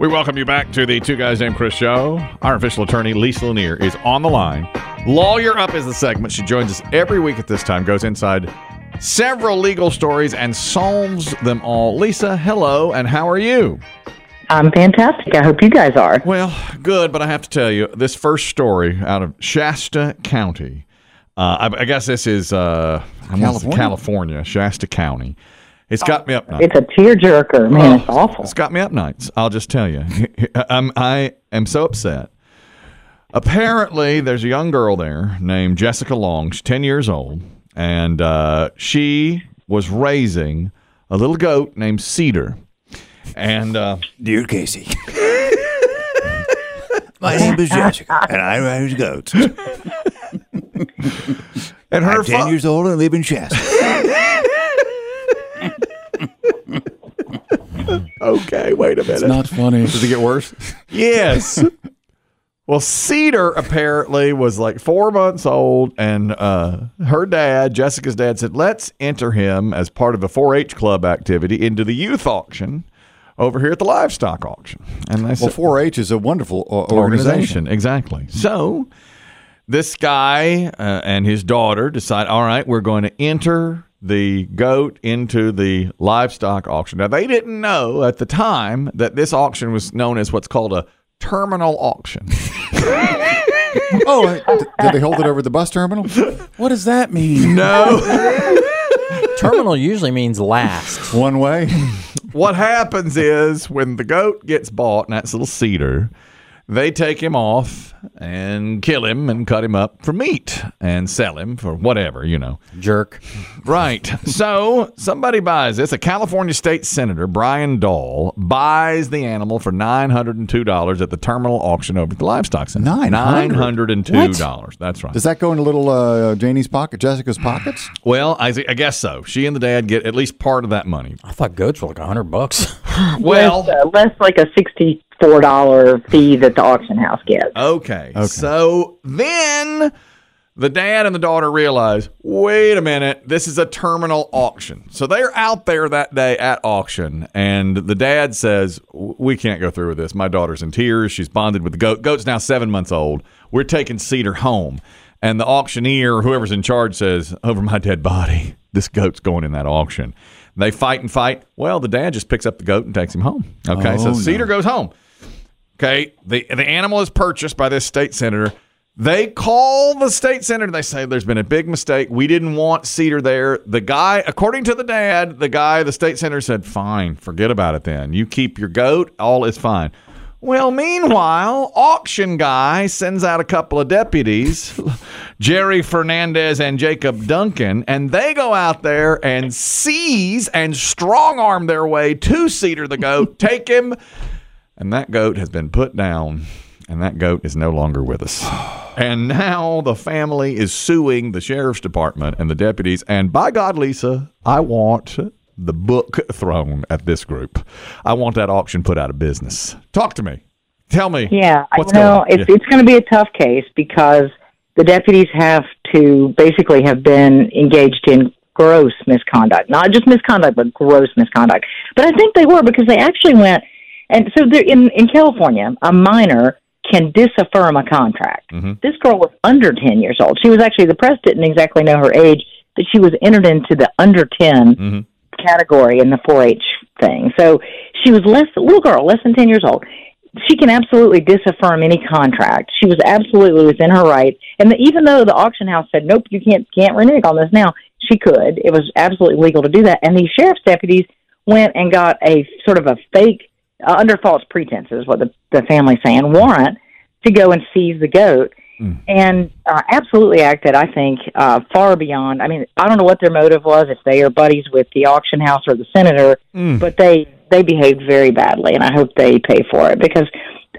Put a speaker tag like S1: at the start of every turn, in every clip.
S1: We welcome you back to the Two Guys Named Chris show. Our official attorney, Lisa Lanier, is on the line. Lawyer Up is the segment. She joins us every week at this time, goes inside several legal stories and solves them all. Lisa, hello, and how are you?
S2: I'm fantastic. I hope you guys are.
S1: Well, good, but I have to tell you, this first story out of Shasta County. Uh, I, I guess this is uh, California? California, Shasta County. It's got me up nights.
S2: It's a tearjerker, man. it's awful.
S1: It's got me up nights. I'll just tell you. I'm, I am so upset. Apparently, there's a young girl there named Jessica Long. She's 10 years old, and uh, she was raising a little goat named Cedar. And uh,
S3: Dear Casey, my name is Jessica, and I raise goats.
S1: and her
S3: I'm 10
S1: fa-
S3: years old and live in Shasta.
S1: Okay, wait a minute.
S4: It's not funny.
S1: Does it get worse? yes. Well, Cedar apparently was like four months old, and uh, her dad, Jessica's dad, said, "Let's enter him as part of a 4-H club activity into the youth auction over here at the livestock auction." And they said, Well,
S4: 4-H is a wonderful uh, organization.
S1: organization. Exactly. So this guy uh, and his daughter decide, all right, we're going to enter the goat into the livestock auction. Now, they didn't know at the time that this auction was known as what's called a terminal auction.
S4: Oh, d- did they hold it over the bus terminal? What does that mean?
S1: no.
S5: Terminal usually means last.
S4: One way.
S1: what happens is when the goat gets bought, and that's little cedar, they take him off and kill him and cut him up for meat and sell him for whatever, you know.
S5: Jerk.
S1: Right. So somebody buys this. A California state senator, Brian Dahl, buys the animal for nine hundred and two dollars at the terminal auction over at the livestock center.
S4: 900?
S1: Nine hundred and two dollars. That's right.
S4: Does that go into little uh, Janie's pocket, Jessica's pockets?
S1: well, I, I guess so. She and the dad get at least part of that money.
S5: I thought goats were like a hundred bucks.
S1: Well,
S2: less, uh, less like a sixty-four dollar fee that the auction house gets.
S1: okay. So then the dad and the daughter realize, wait a minute, this is a terminal auction. So they're out there that day at auction, and the dad says, we can't go through with this. My daughter's in tears. She's bonded with the goat. Goat's now seven months old. We're taking Cedar home. And the auctioneer, whoever's in charge, says, over my dead body, this goat's going in that auction. They fight and fight. Well, the dad just picks up the goat and takes him home. Okay, oh, so
S4: Oh, no.
S1: Cedar goes home. Okay, the the animal is purchased by this state senator. They call the state senator. They say there's been a big mistake. We didn't want Cedar there. The guy, according to the dad, the guy, the state senator said, "Fine, forget about it. Then you keep your goat. All is fine." Well, meanwhile, auction guy sends out a couple of deputies, Jerry Fernandez and Jacob Duncan, and they go out there and seize and strong arm their way to Cedar the goat, take him, and that goat has been put down, and that goat is no longer with us. And now the family is suing the sheriff's department and the deputies. And by God, Lisa, I want the book thrown at this group. I want that auction put out of business. Talk to me. Tell me.
S2: Yeah, I know
S1: going on?
S2: it's
S1: Yeah.
S2: it's going to be a tough case because the deputies have to basically have been engaged in gross misconduct, not just misconduct, but gross misconduct. But I think they were because they actually went and so they're in in California, a minor can disaffirm a contract. Mm-hmm. This girl was under ten years old. She was actually the press didn't exactly know her age, but she was entered into the under 10 mm-hmm. category in the 4-H thing. So she was less a little girl, less than ten years old she can absolutely disaffirm any contract. She was absolutely within her right, and the, even though the auction house said nope, you can't can't renege on this now, she could. It was absolutely legal to do that. And these sheriff's deputies went and got a sort of a fake, uh, under false pretenses, what the the family's saying, warrant to go and seize the goat. And uh, absolutely acted, I think, uh, far beyond. I mean, I don't know what their motive was, if they are buddies with the auction house or the senator, but they they behaved very badly, and I hope they pay for it because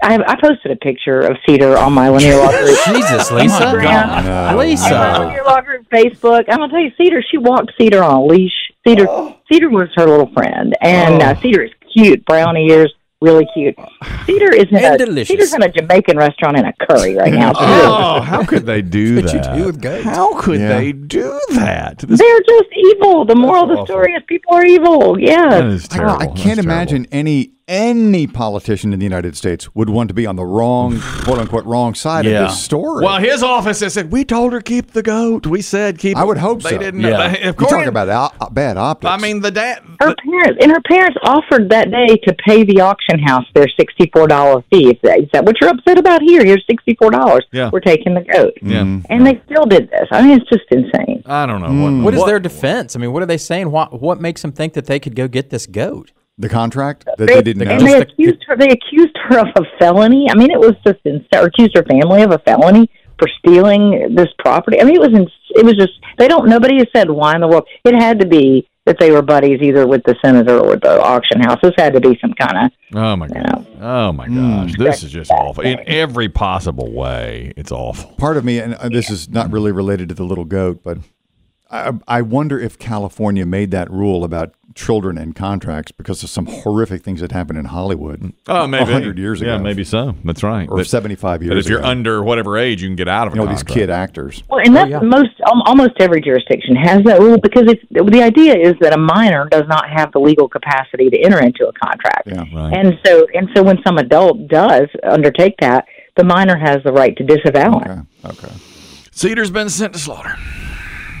S2: I, I posted a picture of Cedar on my Lanier Law Group.
S5: Jesus, Lisa.
S2: God.
S4: No.
S5: Lisa.
S2: Lanier Law Group Facebook. I'm gonna tell you, Cedar. She walked Cedar on a leash. Cedar, Cedar was her little friend, and uh, Cedar is cute, brown ears, really cute. Cedar is in
S5: And
S2: a
S5: delicious.
S2: Cedar's in a Jamaican restaurant in a curry right now.
S1: Oh, how could they do
S4: What you
S1: that?
S4: do with goats.
S1: How could
S4: Yeah.
S1: they do that? This,
S2: They're just evil. The moral of the
S1: awful.
S2: story is people are evil.
S1: that
S2: Yeah.
S4: I,
S1: terrible.
S4: I
S1: That's
S4: can't
S1: terrible.
S4: imagine any any politician in the United States would want to be on the wrong, quote unquote, wrong side
S6: Yeah.
S4: of this story.
S1: Well, his office has said we told her keep the goat. We said keep.
S4: I would hope
S1: they
S4: so.
S1: Didn't.
S6: Yeah.
S1: They,
S4: you
S1: according-
S4: talk about op- bad optics.
S1: I mean, the dad.
S2: her parents and her parents offered that day to pay the auction house their sixty four dollar fee. Is that, is that what you're upset about here? Here's sixty four dollars.
S1: Yeah.
S2: We're taking the goat.
S1: Yeah. Mm-hmm.
S2: And they still did this. I mean, it's just insane.
S1: I don't know what. Mm.
S5: What is their defense? I mean, what are they saying? What what makes them think that they could go get this goat?
S4: The contract that they didn't
S2: and
S4: know.
S2: they accused her. They accused her of a felony. I mean, it was just insane. Accused her family of a felony for stealing this property. I mean, it was. Ins- it was just. They don't. Nobody has said why in the world. It had to be that they were buddies either with the senator or with the auction house. This had to be some kind of.
S1: Oh my god. Oh my gosh. This is just awful in every possible way. It's awful.
S4: Part of me, and uh, this is not really related to the little goat, but I, I wonder if California made that rule about children and contracts because of some horrific things that happened in Hollywood.
S1: Oh, maybe
S4: 100 years ago.
S1: Yeah, maybe so. That's right.
S4: Or
S1: That-
S4: 75 years
S1: that if you're
S4: ago.
S1: under whatever age, you can get out of a
S4: You know, these kid actors.
S2: Well, and oh, that's
S5: yeah.
S2: most al- almost every jurisdiction has that rule because it's, the idea is that a minor does not have the legal capacity to enter into a contract.
S4: Yeah.
S1: Right.
S2: And so, and so, when some adult does undertake that, the minor has the right to disavow it.
S4: Okay. Okay.
S1: Cedar's been sent to slaughter.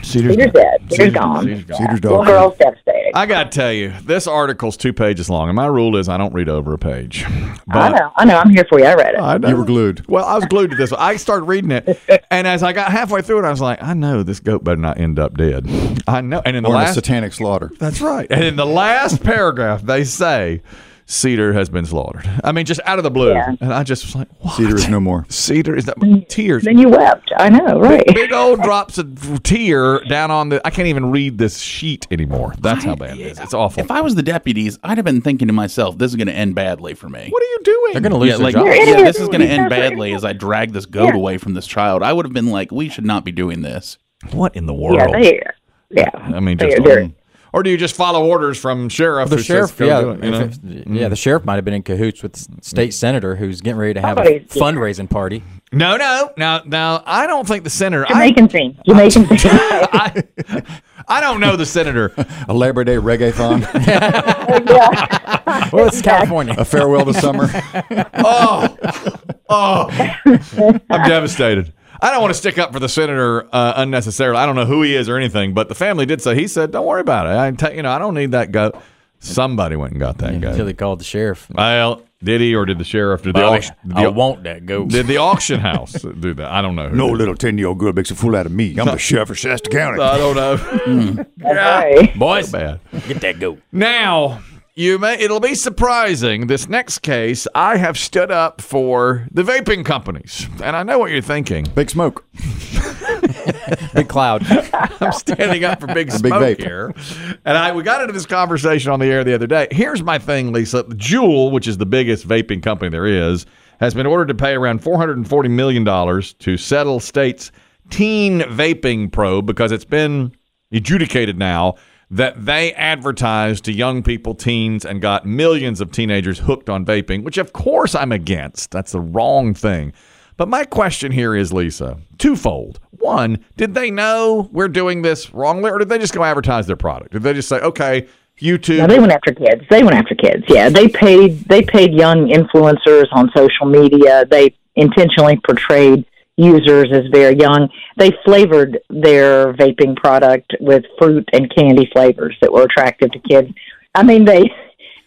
S4: Cedar's
S2: Cedar's
S4: done.
S2: dead. Cedar's gone.
S1: Cedar's gone.
S4: Cedar's
S2: Little
S4: dog.
S2: girl's devastated.
S1: I got to tell you, this article's two pages long, and my rule is I don't read over a page.
S2: I know. I know. I'm here for you. I read it.
S1: I know.
S4: You were glued.
S1: Well, I was glued to this. One. I started reading it, and as I got halfway through it, I was like, I know this goat better not end up dead. I know. And in the
S4: Or a
S1: last,
S4: satanic slaughter.
S1: that's right. And in the last paragraph, they say Cedar has been slaughtered. I mean, just out of the blue,
S2: Yeah.
S1: and I just was like, what?
S4: Cedar is no more.
S1: Cedar is that tears.
S2: then you wept. I know. Right.
S1: Big old drops of tear down on the. I can't even read this sheet anymore. That's how bad it is. It's awful.
S6: If I was the deputies, I'd have been thinking to myself, "This is going to end badly for me."
S1: what are you doing?
S5: They're going to lose
S6: yeah,
S5: their
S6: like
S5: job.
S6: Yeah, this is going to end
S2: These guys are
S6: badly as I drag this goat
S2: Yeah.
S6: away from this child. I would have been like, "We should not be doing this."
S1: what in the world?
S2: Yeah. They. Yeah.
S1: I mean,
S2: They're-
S1: just
S2: they're-
S1: or do you just follow orders from sheriff?
S5: the
S1: who says,
S5: sheriff, yeah,
S1: it," you know?
S5: if it- yeah, mm-hmm. the sheriff might have been in cahoots with the mm-hmm. state senator who's getting ready to have a
S2: yeah.
S5: fundraising party.
S1: No, no, now, now I don't think the senator. I,
S2: Jamaican theme. Jamaican theme.
S1: I, I don't know the senator.
S4: A Labor Day reggae-thon.
S5: Well, it's California.
S4: a farewell to summer.
S1: Oh, oh, I'm devastated. I don't want to stick up for the senator uh, unnecessarily. I don't know who he is or anything, but the family did say he said, "Don't worry about it. I, you know, I don't need that goat." Somebody went and got that
S5: Until
S1: goat.
S5: he called the sheriff.
S1: Well, did he or did the sheriff? Did the,
S5: Bobby,
S1: auction, did
S5: I
S1: the,
S5: want that goat.
S1: did the auction house do that? I don't know. Who
S3: No
S1: did.
S3: little 10 year old girl makes a fool out of me. I'm the sheriff of Shasta County.
S1: I don't know.
S2: Right.
S5: Boys,
S1: Bad.
S5: get that goat.
S1: Now, you may it'll be surprising. This next case, I have stood up for the vaping companies. And I know what you're thinking.
S4: Big smoke.
S5: Big cloud.
S1: I'm standing up for Big
S4: big
S1: Smoke
S4: vape.
S1: here. And I we got into this conversation on the air the other day. Here's my thing, Lisa. Juul, which is the biggest vaping company there is, has been ordered to pay around $440 million to settle states' teen vaping probe because it's been adjudicated now that they advertised to young people, teens, and got millions of teenagers hooked on vaping, which of course I'm against. That's the wrong thing. But my question here is, Lisa, twofold. One, did they know we're doing this wrongly, or did they just go advertise their product? Did they just say, okay, YouTube?
S2: No, they went after kids. They went after kids. Yeah, they paid. They paid young influencers on social media. They intentionally portrayed users as very young. They flavored their vaping product with fruit and candy flavors that were attractive to kids. I mean, they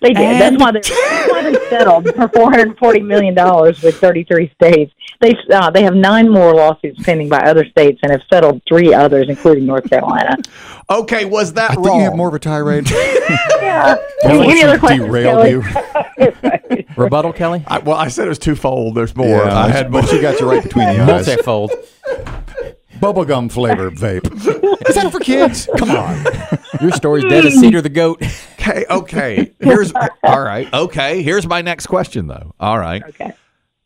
S2: they did. That's why they that's why they settled for four hundred forty million dollars with thirty three states. They uh, they have nine more lawsuits pending by other states and have settled three others, including North Carolina.
S1: okay, was that
S4: I
S1: wrong?
S4: think you have more of a tirade.
S2: Yeah.
S4: More
S2: Any other questions?
S4: derailed
S2: Kelly?
S4: you.
S5: Rebuttal, Kelly?
S1: I, well, I said it was twofold. There's more.
S4: Yeah,
S1: I had
S4: but she got you right between the eyes.
S5: Multifold.
S4: Bubblegum flavor vape. Is that for kids? Come on.
S5: Your story's dead as Cedar the goat.
S1: Okay, okay. Here's all right. Okay, here's my next question though. All right.
S2: Okay.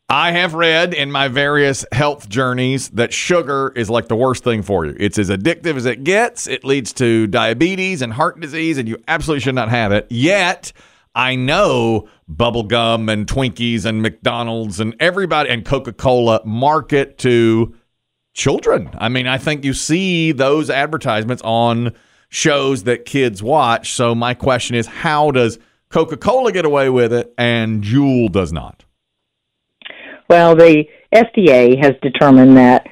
S1: I have read in my various health journeys that sugar is like the worst thing for you. It's as addictive as it gets. It leads to diabetes and heart disease, and you absolutely should not have it. Yet, I know bubblegum and Twinkies and McDonald's and everybody and Coca Cola market to children. I mean, I think you see those advertisements on shows that kids watch. So my question is, how does Coca Cola get away with it, and Juul does not?
S2: Well, the FDA has determined that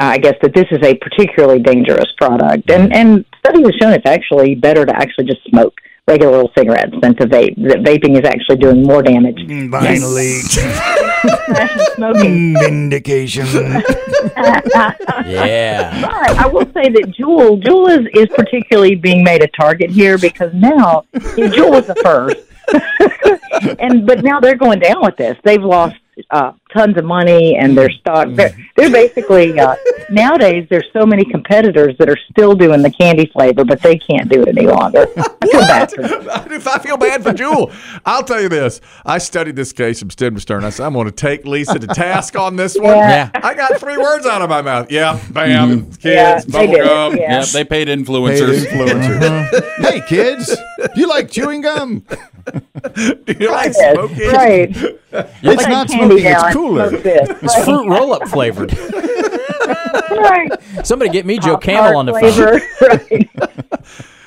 S2: uh, I guess that this is a particularly dangerous product, and and studies have shown it's actually better to actually just smoke regular old cigarettes than to vape. That vaping is actually doing more damage.
S3: Finally,
S2: Smoking.
S3: Mm, vindication.
S5: Yeah.
S2: But I will say that Juul, Juul is, is particularly being made a target here because now Juul was the first, and but now they're going down with this. They've lost uh, tons of money and their stock. They're, they're basically uh, nowadays. There's so many competitors that are still doing the candy flavor, but they can't do it any longer. I feel bad for them.
S1: if I feel bad for Juul, I'll tell you this. I studied this case from stem to stern. I said, I'm going to take Lisa to task on this one.
S5: Yeah.
S1: I got three words out of my mouth. Yeah, bam, kids,
S2: Yeah, they
S1: bubble gum.
S2: Yeah.
S6: Yep, they paid
S3: Paid
S6: influencers.
S3: influencer. hey kids, do you like chewing gum?
S1: Do you like
S2: Yes,
S1: smoking?
S2: right.
S3: It's not smoking;
S2: now,
S3: it's cooler.
S2: smoke this.
S5: It's
S2: Right.
S5: fruit roll up flavored.
S2: Right.
S5: Somebody get me Joe
S2: Pop
S5: Camel on the
S2: Tart
S5: phone.
S2: Right.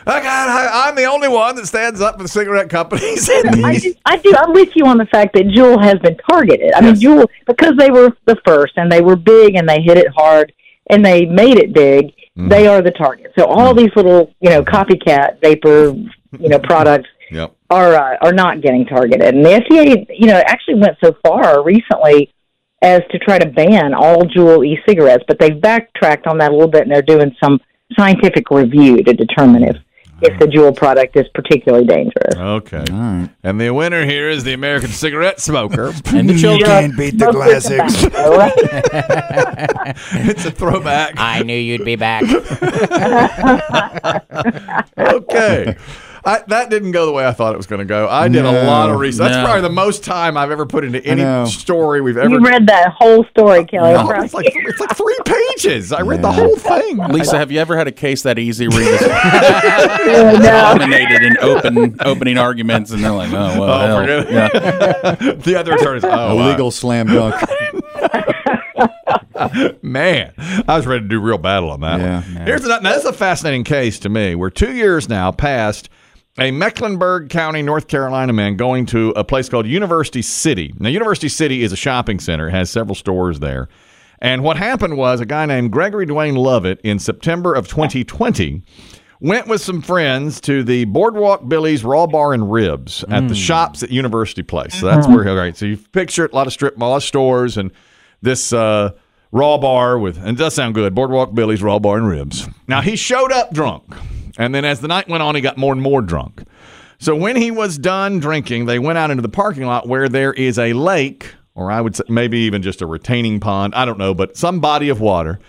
S1: I got, I, I'm the only one that stands up for the cigarette companies.
S2: I do, I do. I'm with you on the fact that Juul has been targeted. I mean, Juul because they were the first and they were big and they hit it hard and they made it big. Mm-hmm. They are the target. So all mm-hmm. these little, you know, copycat vapor, you know, products
S1: yep.
S2: are uh, are not getting targeted. And the FDA, you know, actually went so far recently as to try to ban all Juul e-cigarettes, but they've backtracked on that a little bit and they're doing some scientific review to determine if if the Juul product is particularly dangerous.
S1: Okay. And the winner here is the American cigarette smoker.
S5: And the children.
S3: Can't beat the classics.
S1: it's a throwback.
S5: I knew you'd be back.
S1: Okay. I, that didn't go the way I thought it was going to go. I did a lot of research. That's
S6: no.
S1: probably the most time I've ever put into any story we've ever.
S2: You read that whole story, Kelly.
S1: No, it's like it's like three pages. I read the whole thing.
S6: Lisa, have you ever had a case that easy where you just
S2: Yeah, no.
S6: dominated in open opening arguments and they're like, oh, well,
S1: Oh,
S6: hell. Yeah.
S1: the other attorneys. Oh,
S4: A
S1: wow.
S4: legal slam dunk.
S1: Man, I was ready to do real battle on that
S4: Yeah.
S1: one. Here's the, now, this is a fascinating case to me. We're two years now past a Mecklenburg County, North Carolina man going to a place called University City. Now, University City is a shopping center, has several stores there. And what happened was a guy named Gregory Dwayne Lovett in September of 2020 went with some friends to the Boardwalk Billy's Raw Bar and Ribs at the shops at University Place. So that's where, all right. So you picture it, a lot of strip mall stores and this uh, raw bar with, and it does sound good, Boardwalk Billy's Raw Bar and Ribs. Now he showed up drunk. And then as the night went on, he got more and more drunk. So when he was done drinking, they went out into the parking lot where there is a lake, or I would say maybe even just a retaining pond. I don't know, but some body of water.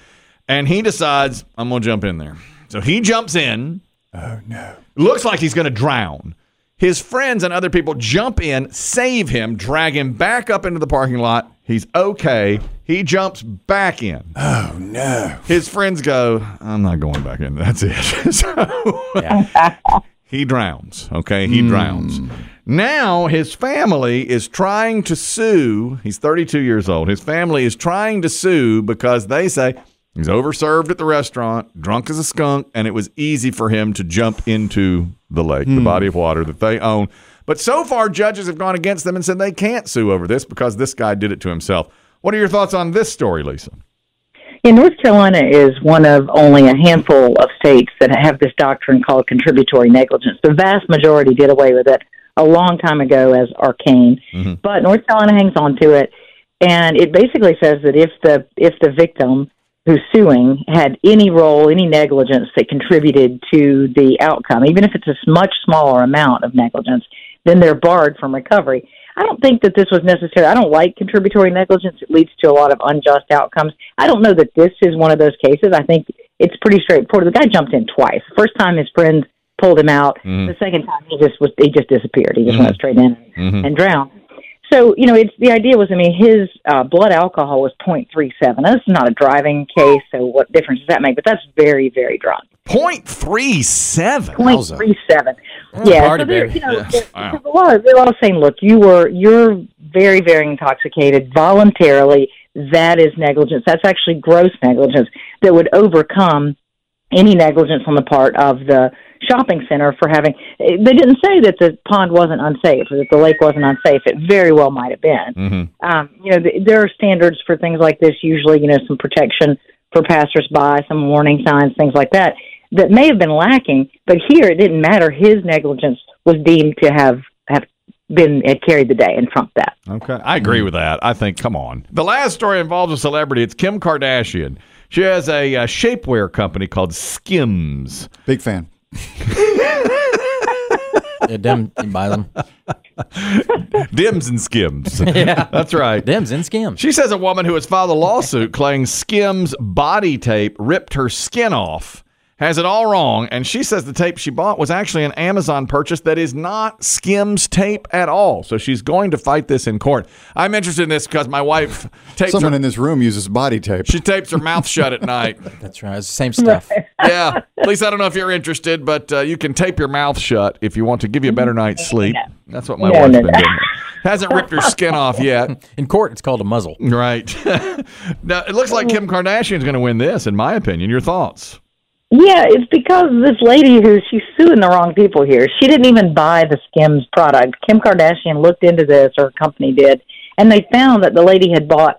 S1: And he decides, I'm going to jump in there. So he jumps in. Oh, no. Looks like he's going to drown. His friends and other people jump in, save him, drag him back up into the parking lot. He's okay. He jumps back in.
S3: Oh no!
S1: His friends go, I'm not going back in. That's it. so he drowns. Okay. He hmm. drowns. Now his family is trying to sue. He's 32 years old. His family is trying to sue because they say he's overserved at the restaurant, drunk as a skunk, and it was easy for him to jump into the lake, the hmm. body of water that they own. But so far, judges have gone against them and said they can't sue over this because this guy did it to himself. What are your thoughts on this story, Lisa?
S2: Yeah, North Carolina is one of only a handful of states that have this doctrine called contributory negligence. The vast majority did away with it a long time ago as arcane, mm-hmm. but North Carolina hangs on to it, and it basically says that if the if the victim who's suing had any role, any negligence that contributed to the outcome, even if it's a much smaller amount of negligence, then they're barred from recovery. I don't think that this was necessary. I don't like contributory negligence. It leads to a lot of unjust outcomes. I don't know that this is one of those cases. I think it's pretty straightforward. The guy jumped in twice. The first time his friends pulled him out. Mm-hmm. The second time he just was he just disappeared. He just went mm-hmm. straight in mm-hmm. and drowned. So you know, it's the idea was. I mean, his uh, blood alcohol was 0.37. Now, this not a driving case, so what difference does that make? But that's very, very drunk.
S1: Point three seven.
S2: Point three seven. Yeah,
S5: party,
S2: so there, you know, there-
S1: Wow.
S2: there's a lot. Of, there's a lot of saying, look, you were you're very, very intoxicated voluntarily. That is negligence. That's actually gross negligence that would overcome any negligence on the part of the shopping center for having. They didn't say that the pond wasn't unsafe or that the lake wasn't unsafe. It very well might have been.
S1: Mm-hmm.
S2: Um, you know, th- there are standards for things like this. Usually, you know, some protection for passersby, some warning signs, things like that. That may have been lacking, but here it didn't matter. His negligence was deemed to have have been had carried the day and trumped that.
S1: Okay. I agree with that. I think, come on. The last story involves a celebrity. It's Kim Kardashian. She has a, uh shapewear company called Skims.
S4: Big fan.
S5: Yeah, them, you buy them.
S1: Dims and Skims. yeah. That's right.
S5: Dims and skims.
S1: She says a woman who has filed a lawsuit claiming Skims body tape ripped her skin off has it all wrong, and she says the tape she bought was actually an Amazon purchase that is not Skims tape at all. So she's going to fight this in court. I'm interested in this because my wife tapes
S4: Someone
S1: her,
S4: in this room uses body tape.
S1: she tapes her mouth shut at night.
S5: That's right. It's the same stuff.
S1: Yeah, at least I don't know if you're interested, but uh, you can tape your mouth shut if you want to give you a better night's sleep. That's what my
S2: No,
S1: wife's
S2: no,
S1: been
S2: no.
S1: doing. Hasn't ripped her skin off yet.
S5: In court, it's called a muzzle.
S1: Right. now, it looks like Kim Kardashian's going to win this, in my opinion. Your thoughts?
S2: Yeah, it's because this lady who she's suing the wrong people here. She didn't even buy the Skims product. Kim Kardashian looked into this, or her company did, and they found that the lady had bought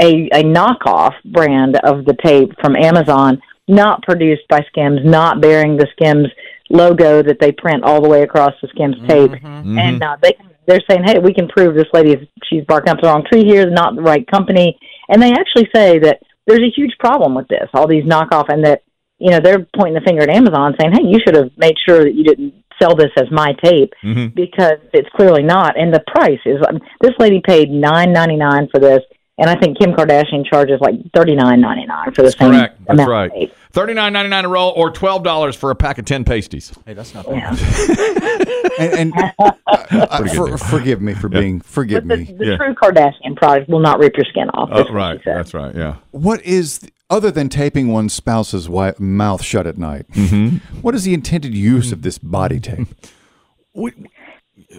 S2: a, a knockoff brand of the tape from Amazon, not produced by Skims, not bearing the Skims logo that they print all the way across the Skims tape. And uh, they they're saying, hey, we can prove this lady is she's barking up the wrong tree here, not the right company. And they actually say that there's a huge problem with this, all these knockoff, and that you know they're pointing the finger at Amazon, saying, hey, you should have made sure that you didn't sell this as my tape because it's clearly not. And the price is um, this lady paid nine ninety nine for this, and I think Kim Kardashian charges like thirty nine ninety nine for the same
S1: Correct. That's right.
S2: of tape.
S1: Thirty nine ninety nine a roll, or twelve dollars for a pack of ten pasties.
S5: Hey, that's not bad.
S4: And, and uh, uh, for, forgive me for being, forgive
S2: The,
S4: me.
S2: the
S1: Yeah.
S2: true Kardashian product will not rip your skin off.
S1: Oh,
S2: is
S1: right. That's right. Yeah.
S4: What is, other than taping one's spouse's wi- mouth shut at night, mm-hmm. what is the intended use of this body tape?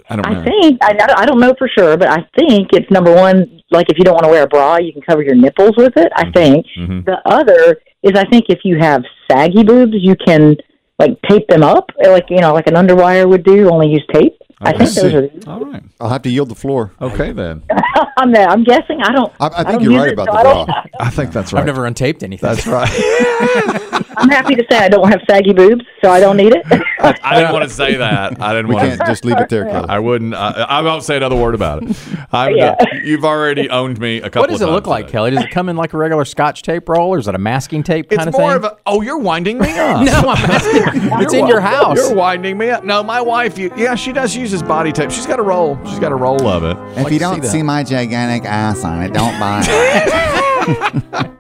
S1: I don't know.
S2: I think I, I don't know for sure, but I think it's number one. Like if you don't want to wear a bra, you can cover your nipples with it. I mm-hmm. think mm-hmm. the other is I think if you have saggy boobs, you can like tape them up, like you know, like an underwire would do. Only use tape. I think
S4: see.
S2: those are. The,
S1: All right.
S4: I'll have to yield the floor.
S1: Okay then.
S2: I'm, there. I'm guessing. I don't.
S4: I, I think
S2: don't
S4: you're right
S2: it,
S4: about
S2: so
S4: the
S2: I
S4: bra.
S1: I think that's right.
S5: I've never untaped anything.
S1: That's right.
S2: I'm happy to say I don't have saggy boobs, so I don't need it.
S1: I didn't want to say that. I didn't
S4: We
S1: want
S4: can't
S1: to.
S4: just leave it there, Kelly.
S1: I wouldn't. I, I won't say another word about it. I'm,
S2: Yeah.
S1: You've already owned me a couple.
S5: What does it look like,
S1: today.
S5: Kelly? Does it come in like a regular Scotch tape roll, or is it a masking tape
S1: It's
S5: kind of
S1: more
S5: thing?
S1: of a. Oh, you're winding me up.
S5: no, I'm asking. it's in your house.
S1: You're winding me up. No, my wife. You, yeah, she does use this body tape. She's got a roll. She's got a roll of it.
S3: If
S5: like
S3: you don't
S5: that.
S3: see my gigantic ass on it, don't buy it.